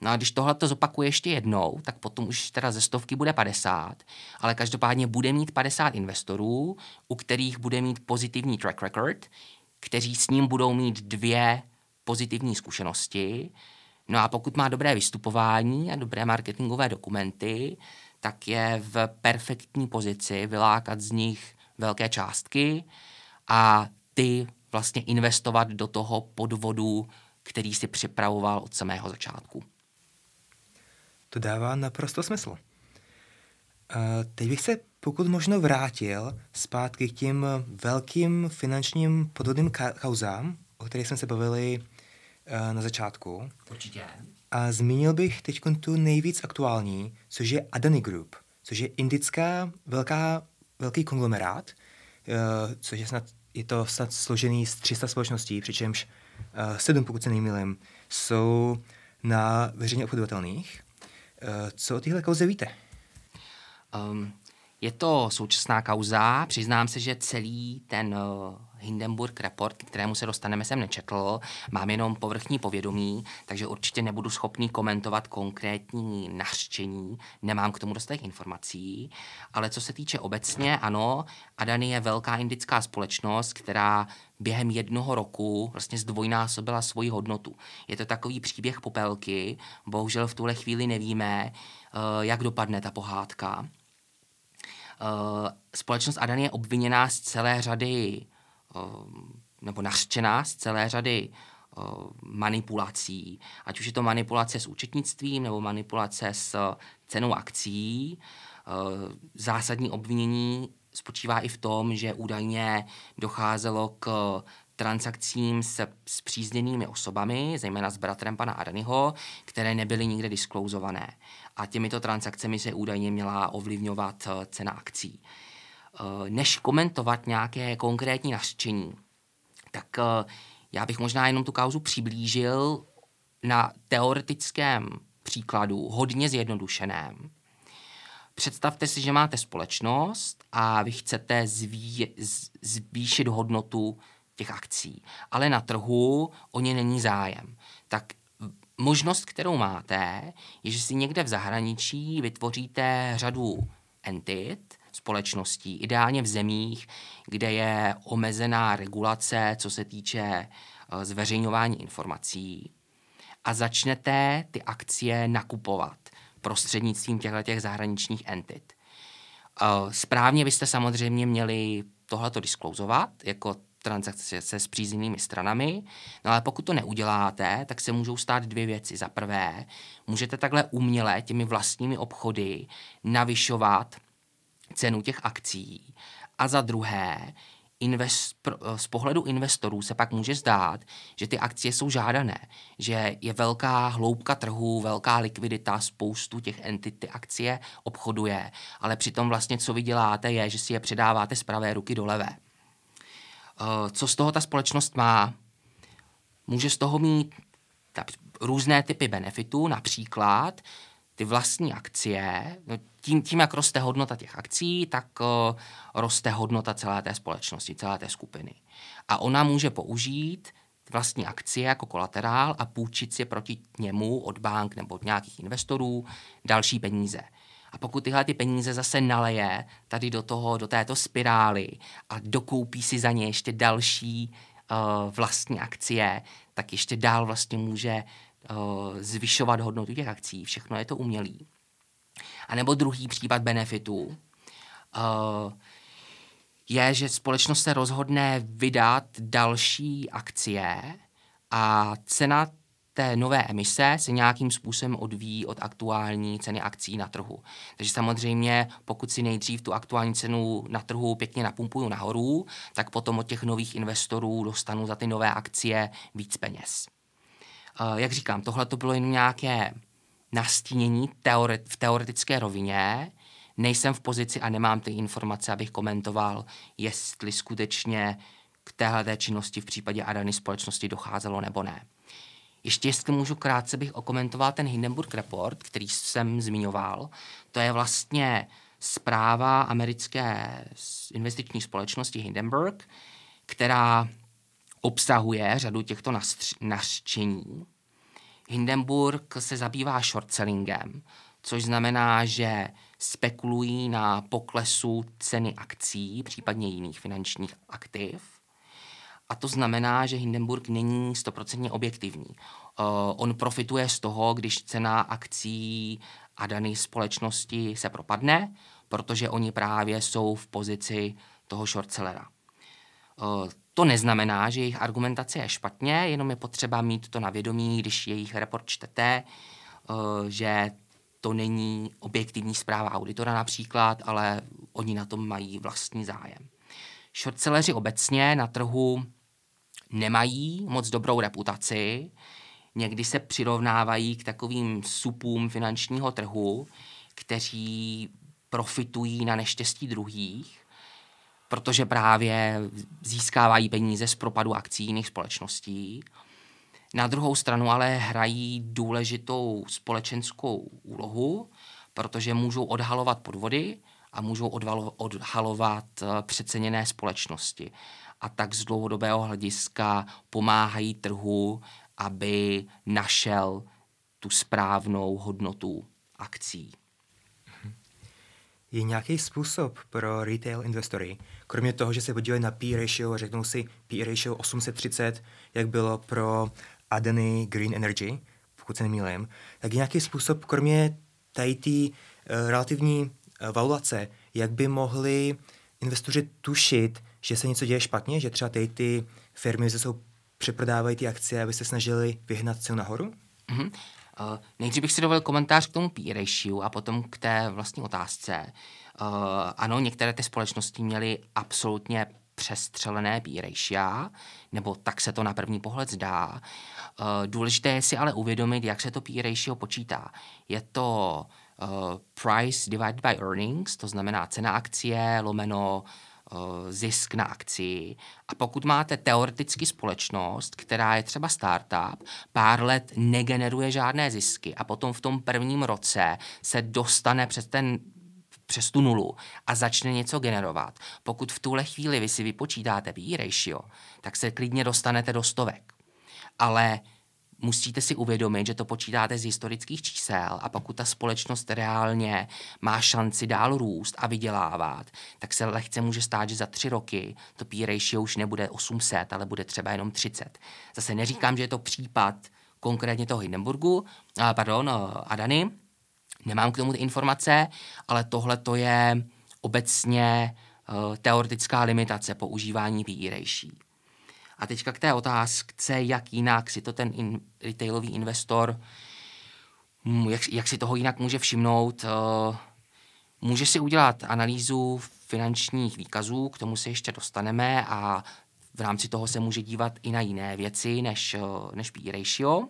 No a když tohle to zopakuje ještě jednou, tak potom už teda ze stovky bude 50, ale každopádně bude mít 50 investorů, u kterých bude mít pozitivní track record, kteří s ním budou mít dvě pozitivní zkušenosti. No a pokud má dobré vystupování a dobré marketingové dokumenty, tak je v perfektní pozici vylákat z nich velké částky a ty vlastně investovat do toho podvodu, který si připravoval od samého začátku. To dává naprosto smysl. Uh, teď bych se pokud možno vrátil zpátky k těm velkým finančním podvodným kauzám, o kterých jsme se bavili uh, na začátku. Určitě. A zmínil bych teď tu nejvíc aktuální, což je Adani Group, což je indická velká, velký konglomerát, uh, což je snad, je to snad složený z 300 společností, přičemž uh, sedm, pokud se nejmilím, jsou na veřejně obchodovatelných. Uh, co o téhle kauze víte? Um, je to současná kauza. Přiznám se, že celý ten uh, Hindenburg report, kterému se dostaneme, jsem nečetl. Mám jenom povrchní povědomí, takže určitě nebudu schopný komentovat konkrétní nařčení. Nemám k tomu dostatek informací. Ale co se týče obecně, ano, Adani je velká indická společnost, která během jednoho roku vlastně zdvojnásobila svoji hodnotu. Je to takový příběh popelky. Bohužel v tuhle chvíli nevíme, uh, jak dopadne ta pohádka. Uh, společnost Adani je obviněná z celé řady nebo nařčená z celé řady uh, manipulací, ať už je to manipulace s účetnictvím nebo manipulace s cenou akcí. Zásadní obvinění spočívá i v tom, že údajně docházelo k transakcím s, s přízněnými osobami, zejména s bratrem pana Adanyho, které nebyly nikde disclosované. A těmito transakcemi se údajně měla ovlivňovat eh, cena akcí. Eh, než komentovat nějaké konkrétní nařčení, tak eh, já bych možná jenom tu kauzu přiblížil na teoretickém příkladu, hodně zjednodušeném. Představte si, že máte společnost a vy chcete zví, zvýšit hodnotu těch akcí, ale na trhu o ně není zájem. Tak možnost, kterou máte, je, že si někde v zahraničí vytvoříte řadu entit, společností, ideálně v zemích, kde je omezená regulace, co se týče eh, zveřejňování informací a začnete ty akcie nakupovat prostřednictvím těchto zahraničních entit. Eh, správně byste samozřejmě měli tohleto disklozovat jako transakce se spřízněnými stranami, no ale pokud to neuděláte, tak se můžou stát dvě věci. Za prvé, můžete takhle uměle těmi vlastními obchody navyšovat cenu těch akcí a za druhé, invest, z pohledu investorů se pak může zdát, že ty akcie jsou žádané, že je velká hloubka trhu, velká likvidita, spoustu těch entit ty akcie obchoduje, ale přitom vlastně co vy děláte je, že si je předáváte z pravé ruky do levé. Eh, co z toho ta společnost má? Může z toho mít různé typy benefitů, například ty vlastní akcie, no tím, tím, jak roste hodnota těch akcí, tak uh, roste hodnota celé té společnosti, celé té skupiny. A ona může použít vlastní akcie jako kolaterál a půjčit si proti němu od bank nebo od nějakých investorů další peníze. A pokud tyhle ty peníze zase naleje tady do toho, do této spirály a dokoupí si za ně ještě další uh, vlastní akcie, tak ještě dál vlastně může zvyšovat hodnotu těch akcí. Všechno je to umělý. A nebo druhý případ benefitů uh, je, že společnost se rozhodne vydat další akcie a cena té nové emise se nějakým způsobem odvíjí od aktuální ceny akcí na trhu. Takže samozřejmě, pokud si nejdřív tu aktuální cenu na trhu pěkně napumpuju nahoru, tak potom od těch nových investorů dostanu za ty nové akcie víc peněz. Uh, jak říkám, tohle to bylo jen nějaké nastínění teore- v teoretické rovině. Nejsem v pozici a nemám ty informace, abych komentoval, jestli skutečně k téhle činnosti v případě Adany společnosti docházelo nebo ne. Ještě jestli můžu krátce bych okomentoval ten Hindenburg Report, který jsem zmiňoval. To je vlastně zpráva americké investiční společnosti Hindenburg, která obsahuje řadu těchto nařčení. Hindenburg se zabývá short sellingem, což znamená, že spekulují na poklesu ceny akcí, případně jiných finančních aktiv a to znamená, že Hindenburg není stoprocentně objektivní. Uh, on profituje z toho, když cena akcí a dané společnosti se propadne, protože oni právě jsou v pozici toho shortsellera. Uh, to neznamená, že jejich argumentace je špatně, jenom je potřeba mít to na vědomí, když jejich report čtete, uh, že to není objektivní zpráva auditora například, ale oni na tom mají vlastní zájem. Shortselleři obecně na trhu nemají moc dobrou reputaci, někdy se přirovnávají k takovým supům finančního trhu, kteří profitují na neštěstí druhých, protože právě získávají peníze z propadu akcí jiných společností. Na druhou stranu ale hrají důležitou společenskou úlohu, protože můžou odhalovat podvody a můžou odhalovat eh, přeceněné společnosti a tak z dlouhodobého hlediska pomáhají trhu, aby našel tu správnou hodnotu akcí. Je nějaký způsob pro retail investory, kromě toho, že se podívají na P ratio a řeknou si P ratio 830, jak bylo pro Adany Green Energy, pokud se nemýlím, tak je nějaký způsob, kromě tady té uh, relativní uh, valuace, jak by mohli investoři tušit, že se něco děje špatně, že třeba ty, ty firmy se jsou přeprodávají ty akcie, aby se snažili vyhnat cenu nahoru? Mm-hmm. Uh, nejdřív bych si dovolil komentář k tomu P a potom k té vlastní otázce. Uh, ano, některé ty společnosti měly absolutně přestřelené P nebo tak se to na první pohled zdá. Uh, důležité je si ale uvědomit, jak se to P počítá. Je to uh, price divided by earnings, to znamená cena akcie lomeno Eh, zisk na akci. A pokud máte teoreticky společnost, která je třeba startup, pár let negeneruje žádné zisky a potom v tom prvním roce se dostane přes ten přes tu nulu a začne něco generovat, pokud v tuhle chvíli vy si vypočítáte PE ratio, tak se klidně dostanete do stovek. Ale musíte si uvědomit, že to počítáte z historických čísel a pokud ta společnost reálně má šanci dál růst a vydělávat, tak se lehce může stát, že za tři roky to P ratio už nebude 800, ale bude třeba jenom 30. Zase neříkám, že je to případ konkrétně toho Hindenburgu, pardon, Adany, nemám k tomu ty informace, ale tohle to je obecně uh, teoretická limitace používání PE ratio. A teďka k té otázce, jak jinak si to ten in, retailový investor, hm, jak, jak si toho jinak může všimnout, uh, může si udělat analýzu finančních výkazů, k tomu se ještě dostaneme a v rámci toho se může dívat i na jiné věci než, než P ratio.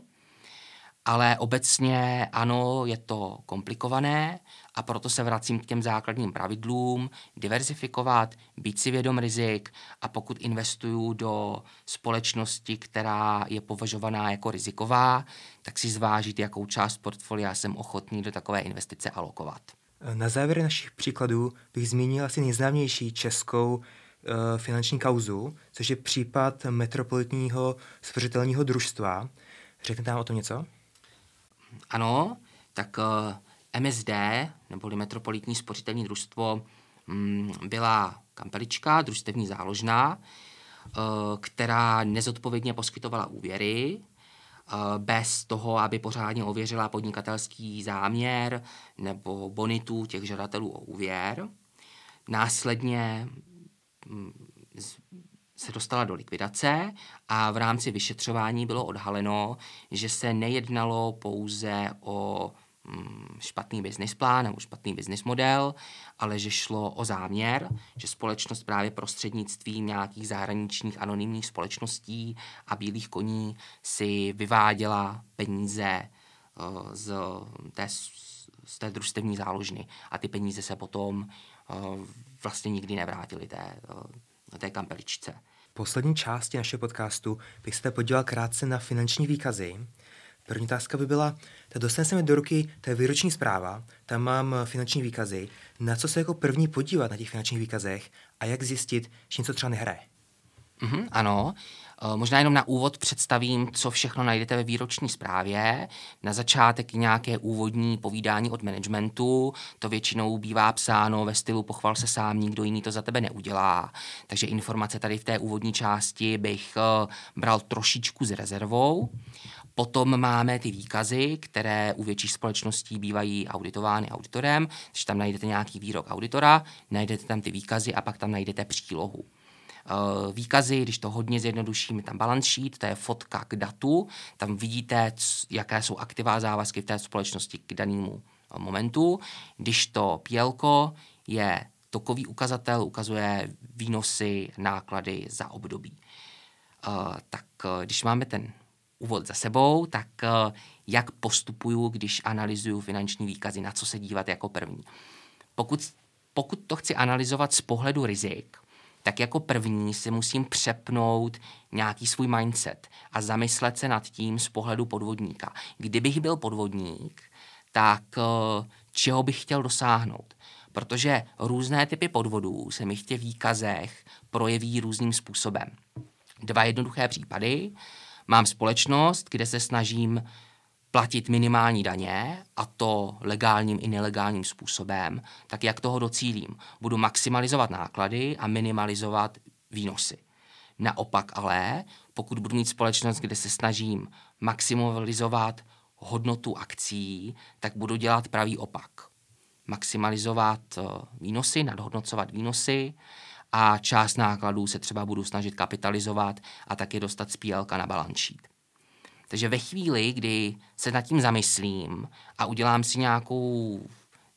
Ale obecně ano, je to komplikované a proto se vracím k těm základním pravidlům, diversifikovat, být si vědom rizik a pokud investuju do společnosti, která je považovaná jako riziková, tak si zvážit, jakou část portfolia jsem ochotný do takové investice alokovat. Na závěr našich příkladů bych zmínil asi nejznámější českou e, finanční kauzu, což je případ metropolitního spořitelního družstva. Řeknete nám o tom něco? Ano, tak eh, MSD, neboli Metropolitní spořitelní družstvo, um, byla kampelička, družstevní záložná, uh, která nezodpovědně poskytovala úvěry, uh, bez toho, aby pořádně ověřila podnikatelský záměr nebo bonitu těch žadatelů o úvěr. Následně um, se dostala do likvidace a v rámci vyšetřování bylo odhaleno, že se nejednalo pouze o mm, špatný business plán nebo špatný business model, ale že šlo o záměr, že společnost právě prostřednictvím nějakých zahraničních anonymních společností a bílých koní si vyváděla peníze uh, z té, z té družstevní záložny. A ty peníze se potom uh, vlastně nikdy nevrátily té, uh, té kampeličce poslední části našeho podcastu bych se podíval krátce na finanční výkazy. První otázka by byla, tak dostane se mi do ruky ta výroční zpráva, tam mám finanční výkazy, na co se jako první podívat na těch finančních výkazech a jak zjistit, že něco třeba nehraje. Mm-hmm, ano, Eh, možná jenom na úvod představím, co všechno najdete ve výroční zprávě. Na začátek nějaké úvodní povídání od managementu. To většinou bývá psáno ve stylu pochval se sám, nikdo jiný to za tebe neudělá. Takže informace tady v té úvodní části bych eh, bral trošičku s rezervou. Potom máme ty výkazy, které u větších společností bývají auditovány auditorem, takže tam najdete nějaký výrok auditora, najdete tam ty výkazy a pak tam najdete přílohu. Eh, výkazy, když to hodně zjednodušíme, tam balance sheet, to je fotka k datu, tam vidíte, jaké jsou aktiva závazky v té společnosti k danému eh, momentu. Když to PL je tokový ukazatel, ukazuje výnosy, náklady za období. Uh, tak když máme ten úvod za sebou, tak jak postupuju, když analyzuju finanční výkazy, na co se dívat jako první. Pokud, pokud to chci analyzovat z pohledu rizik, tak jako první si musím přepnout nějaký svůj mindset a zamyslet se nad tím z pohledu podvodníka. Kdybych byl podvodník, tak eh, čeho bych chtěl dosáhnout? Protože různé typy podvodů se mi v těch výkazech projeví různým způsobem. Dva jednoduché případy. Mám společnost, kde se snažím platit minimální daně, a to legálním i nelegálním způsobem, tak jak toho docílím? Budu maximalizovat náklady a minimalizovat výnosy. Naopak ale, pokud budu mít společnost, kde se snažím maximalizovat hodnotu akcí, tak budu dělat pravý opak. Maximalizovat eh, výnosy, nadhodnocovat výnosy a část nákladů se třeba budu snažit kapitalizovat a taky dostat z PLK na balance sheet. Takže ve chvíli, kdy se nad tím zamyslím a udělám si nějakou,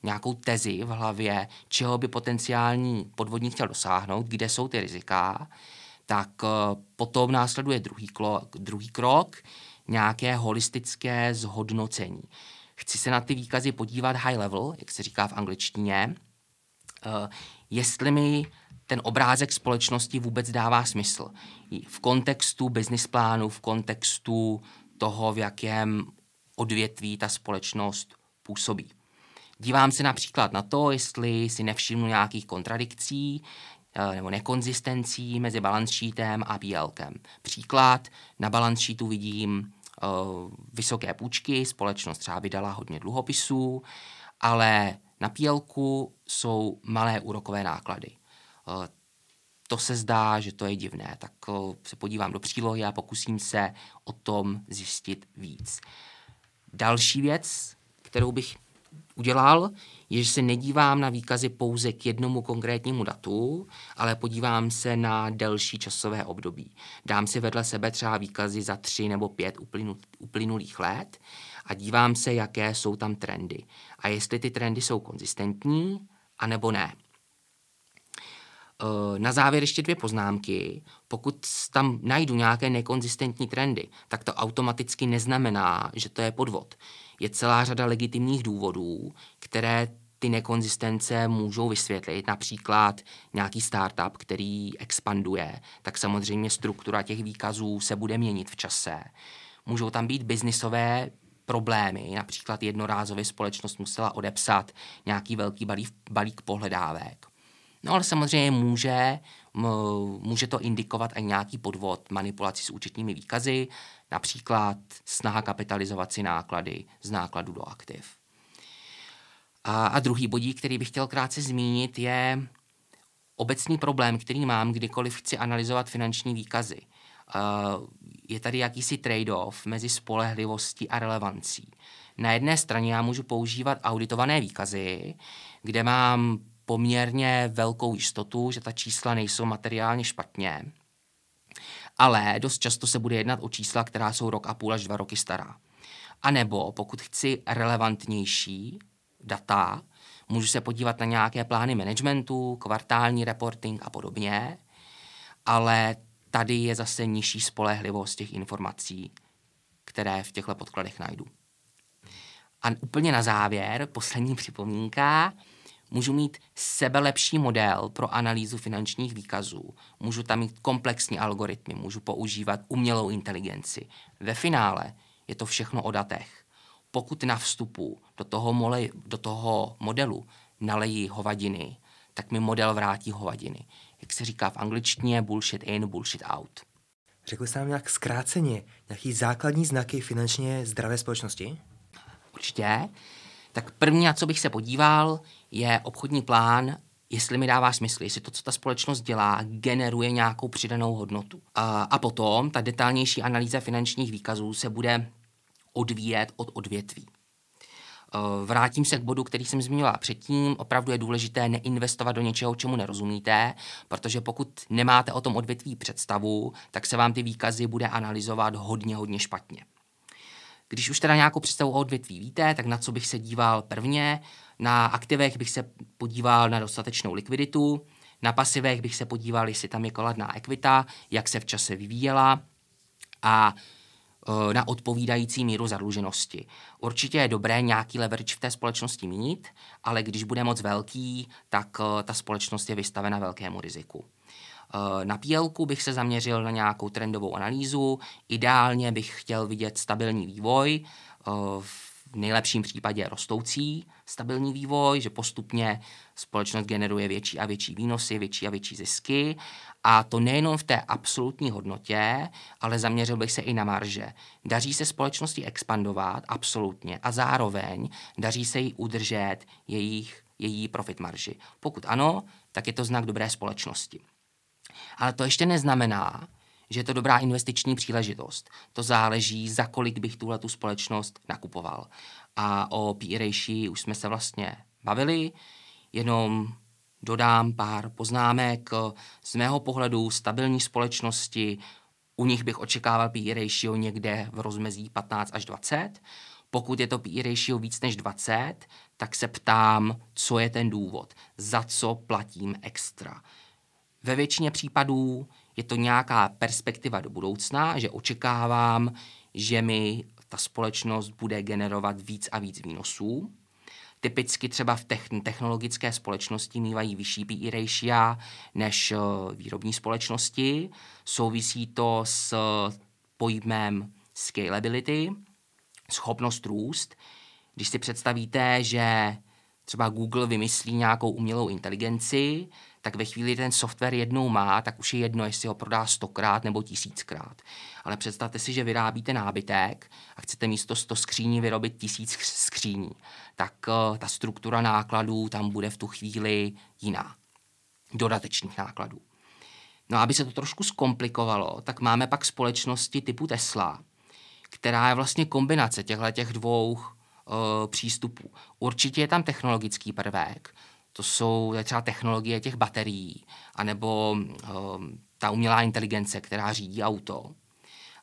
nějakou tezi v hlavě, čeho by potenciální podvodník chtěl dosáhnout, kde jsou ty rizika, tak uh, potom následuje druhý, klo, druhý krok, nějaké holistické zhodnocení. Chci se na ty výkazy podívat high level, jak se říká v angličtině, uh, jestli mi ten obrázek společnosti vůbec dává smysl. V kontextu business plánu, v kontextu toho, v jakém odvětví ta společnost působí. Dívám se například na to, jestli si nevšimnu nějakých kontradikcí eh, nebo nekonzistencí mezi balance sheetem a PLkem. Příklad, na balance sheetu vidím uh, vysoké půjčky, společnost třeba vydala hodně dluhopisů, ale na PLku jsou malé úrokové náklady. Uh, to se zdá, že to je divné, tak se podívám do přílohy a pokusím se o tom zjistit víc. Další věc, kterou bych udělal, je, že se nedívám na výkazy pouze k jednomu konkrétnímu datu, ale podívám se na delší časové období. Dám si vedle sebe třeba výkazy za tři nebo pět uplynulých let a dívám se, jaké jsou tam trendy. A jestli ty trendy jsou konzistentní, anebo ne. Eh, na závěr ještě dvě poznámky. Pokud tam najdu nějaké nekonzistentní trendy, tak to automaticky neznamená, že to je podvod je celá řada legitimních důvodů, které ty nekonzistence můžou vysvětlit. Například nějaký startup, který expanduje, tak samozřejmě struktura těch výkazů se bude měnit v čase. Můžou tam být biznisové problémy, například jednorázově společnost musela odepsat nějaký velký balík, balík pohledávek. No ale samozřejmě může, může to indikovat i nějaký podvod, manipulaci s účetními výkazy, například snaha kapitalizovat si náklady z nákladu do aktiv. A, a druhý bodík, který bych chtěl krátce zmínit, je obecný problém, který mám, kdykoliv chci analyzovat finanční výkazy. Je tady jakýsi trade-off mezi spolehlivostí a relevancí. Na jedné straně já můžu používat auditované výkazy, kde mám poměrně velkou jistotu, že ta čísla nejsou materiálně špatně, ale dost často se bude jednat o čísla, která jsou rok a půl až dva roky stará. A nebo pokud chci relevantnější data, můžu se podívat na nějaké plány managementu, kvartální reporting a podobně, ale tady je zase nižší spolehlivost těch informací, které v těchto podkladech najdu. A úplně na závěr, poslední připomínka, Můžu mít sebelepší model pro analýzu finančních výkazů, můžu tam mít komplexní algoritmy, můžu používat umělou inteligenci. Ve finále je to všechno o datech. Pokud na vstupu do toho, mole, do toho modelu nalejí hovadiny, tak mi model vrátí hovadiny. Jak se říká v angličtině, bullshit in, bullshit out. Řekl jste nám nějak zkráceně nějaký základní znaky finančně zdravé společnosti? Určitě. Tak první, na co bych se podíval, je obchodní plán, jestli mi dává smysl, jestli to, co ta společnost dělá, generuje nějakou přidanou hodnotu. A, a potom ta detailnější analýza finančních výkazů se bude odvíjet od odvětví. E, vrátím se k bodu, který jsem zmínila předtím. Opravdu je důležité neinvestovat do něčeho, čemu nerozumíte, protože pokud nemáte o tom odvětví představu, tak se vám ty výkazy bude analyzovat hodně, hodně špatně. Když už teda nějakou představu o odvětví víte, tak na co bych se díval prvně? Na aktivech bych se podíval na dostatečnou likviditu, na pasivech bych se podíval, jestli tam je kladná ekvita, jak se v čase vyvíjela a e, na odpovídající míru zadluženosti. Určitě je dobré nějaký leverage v té společnosti mít, ale když bude moc velký, tak e, ta společnost je vystavena velkému riziku. Eh, na PL bych se zaměřil na nějakou trendovou analýzu. Ideálně bych chtěl vidět stabilní vývoj, eh, v nejlepším případě rostoucí stabilní vývoj, že postupně společnost generuje větší a větší výnosy, větší a větší zisky. A to nejenom v té absolutní hodnotě, ale zaměřil bych se i na marže. Daří se společnosti expandovat absolutně a zároveň daří se jí udržet jejich, její profit marži. Pokud ano, tak je to znak dobré společnosti. Ale to ještě neznamená, že je to dobrá investiční příležitost. To záleží, za kolik bych tuhle tu společnost nakupoval. A o PE už jsme se vlastně bavili, jenom dodám pár poznámek. Z mého pohledu stabilní společnosti, u nich bych očekával PE ratio někde v rozmezí 15 až 20. Pokud je to PE ratio víc než 20, tak se ptám, co je ten důvod, za co platím extra. Ve většině případů je to nějaká perspektiva do budoucna, že očekávám, že mi ta společnost bude generovat víc a víc výnosů. Typicky třeba v technologické společnosti mývají vyšší PE ratio než eh, výrobní společnosti. Souvisí to s pojmem scalability, schopnost růst. Když si představíte, že třeba Google vymyslí nějakou umělou inteligenci, tak ve chvíli ten software jednou má, tak už je jedno, jestli ho prodá stokrát nebo tisíckrát. Ale představte si, že vyrábíte nábytek a chcete místo 100 skříní vyrobit tisíc skříní. Tak uh, ta struktura nákladů tam bude v tu chvíli jiná. Dodatečných nákladů. No a aby se to trošku zkomplikovalo, tak máme pak společnosti typu Tesla, která je vlastně kombinace těchto těch dvou uh, přístupů. Určitě je tam technologický prvek, to jsou třeba technologie těch baterií, anebo um, ta umělá inteligence, která řídí auto.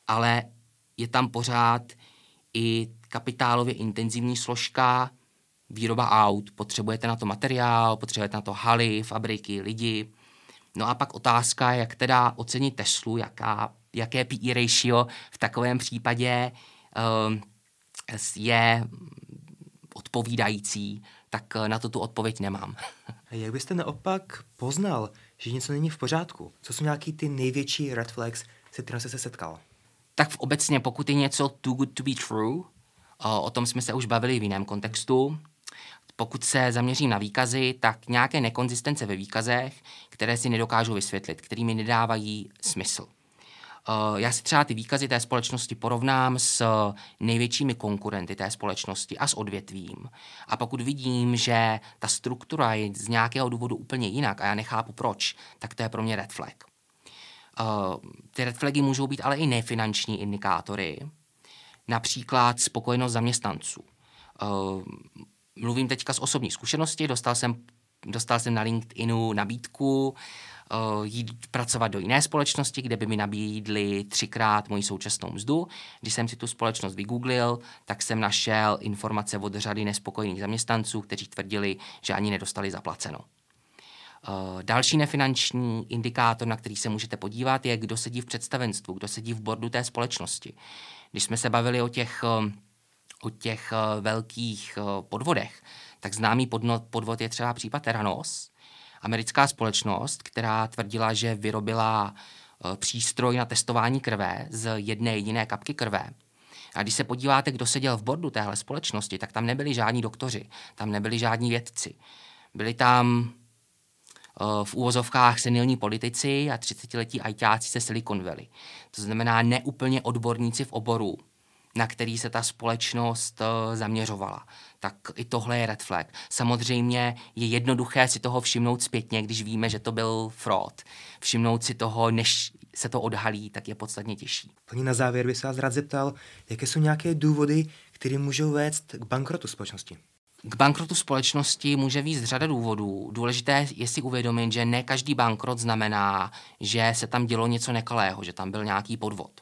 Ale je tam pořád i kapitálově intenzivní složka výroba aut. Potřebujete na to materiál, potřebujete na to haly, fabriky, lidi. No a pak otázka, jak teda ocenit Teslu, jaká, jaké PE ratio v takovém případě um, je odpovídající tak eh, na to tu odpověď nemám. A jak byste naopak poznal, že něco není v pořádku? Co jsou nějaký ty největší red flags, se kterými jste se setkal? Tak v obecně, pokud je něco too good to be true, o tom jsme se už bavili v jiném kontextu, pokud se zaměřím na výkazy, tak nějaké nekonzistence ve výkazech, které si nedokážu vysvětlit, kterými nedávají smysl. Eh, já si třeba ty výkazy té společnosti porovnám s největšími konkurenty té společnosti a s odvětvím. A pokud vidím, že ta struktura je z nějakého důvodu úplně jinak a já nechápu proč, tak to je pro mě red flag. Eh, ty red flagy můžou být ale i nefinanční indikátory, například spokojenost zaměstnanců. Eh, mluvím teďka z osobní zkušenosti, dostal jsem, dostal jsem na LinkedInu nabídku jít pracovat do jiné společnosti, kde by mi nabídli třikrát moji současnou mzdu. Když jsem si tu společnost vygooglil, tak jsem našel informace od řady nespokojených zaměstnanců, kteří tvrdili, že ani nedostali zaplaceno. Uh, další nefinanční indikátor, na který se můžete podívat, je, kdo sedí v představenstvu, kdo sedí v bordu té společnosti. Když jsme se bavili o těch, o těch velkých podvodech, tak známý podvod je třeba případ Teranos, americká společnost, která tvrdila, že vyrobila eh, přístroj na testování krve z jedné jediné kapky krve. A když se podíváte, kdo seděl v bordu téhle společnosti, tak tam nebyli žádní doktoři, tam nebyli žádní vědci. Byli tam eh, v úvozovkách senilní politici a 30-letí ajťáci se Silicon Valley. To znamená neúplně odborníci v oboru, na který se ta společnost uh, zaměřovala. Tak i tohle je red flag. Samozřejmě je jednoduché si toho všimnout zpětně, když víme, že to byl fraud. Všimnout si toho, než se to odhalí, tak je podstatně těžší. Pani na závěr bych se vás rád zeptal, jaké jsou nějaké důvody, které můžou vést k bankrotu společnosti? K bankrotu společnosti může víc řada důvodů. Důležité je si uvědomit, že ne každý bankrot znamená, že se tam dělo něco nekalého, že tam byl nějaký podvod.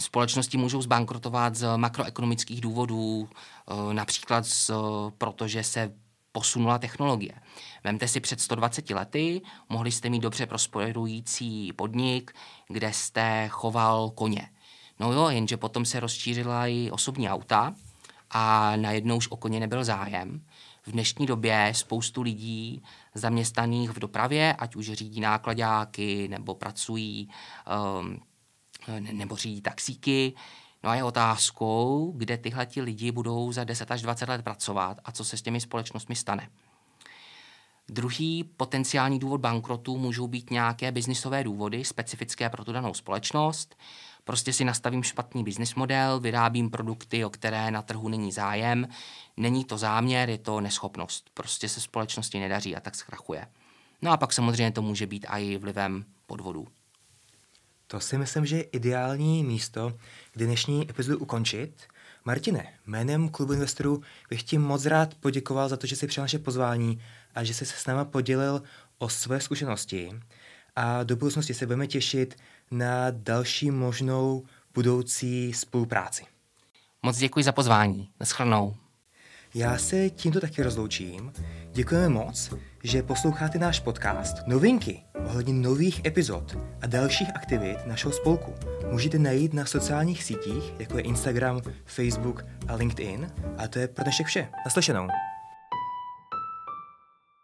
Společnosti můžou zbankrotovat z makroekonomických důvodů, eh, například z, protože se posunula technologie. Vemte si před 120 lety, mohli jste mít dobře prosperující podnik, kde jste choval koně. No jo, jenže potom se rozšířila i osobní auta a najednou už o koně nebyl zájem. V dnešní době spoustu lidí zaměstnaných v dopravě, ať už řídí nákladáky nebo pracují um, nebo řídí taxíky. No a je otázkou, kde tyhle ti lidi budou za 10 až 20 let pracovat a co se s těmi společnostmi stane. Druhý potenciální důvod bankrotu můžou být nějaké biznisové důvody, specifické pro tu danou společnost. Prostě si nastavím špatný business model, vyrábím produkty, o které na trhu není zájem. Není to záměr, je to neschopnost. Prostě se společnosti nedaří a tak zkrachuje. No a pak samozřejmě to může být i vlivem podvodů. To si myslím, že je ideální místo, kdy dnešní epizodu ukončit. Martine, jménem klubu investorů bych ti moc rád poděkoval za to, že jsi přijal naše pozvání a že jsi se s náma podělil o své zkušenosti. A do budoucnosti se budeme těšit na další možnou budoucí spolupráci. Moc děkuji za pozvání. Naschledanou. Já se tímto taky rozloučím. Děkujeme moc, že posloucháte náš podcast. Novinky ohledně nových epizod a dalších aktivit našeho spolku můžete najít na sociálních sítích, jako je Instagram, Facebook a LinkedIn. A to je pro dnešek vše. Naslyšenou.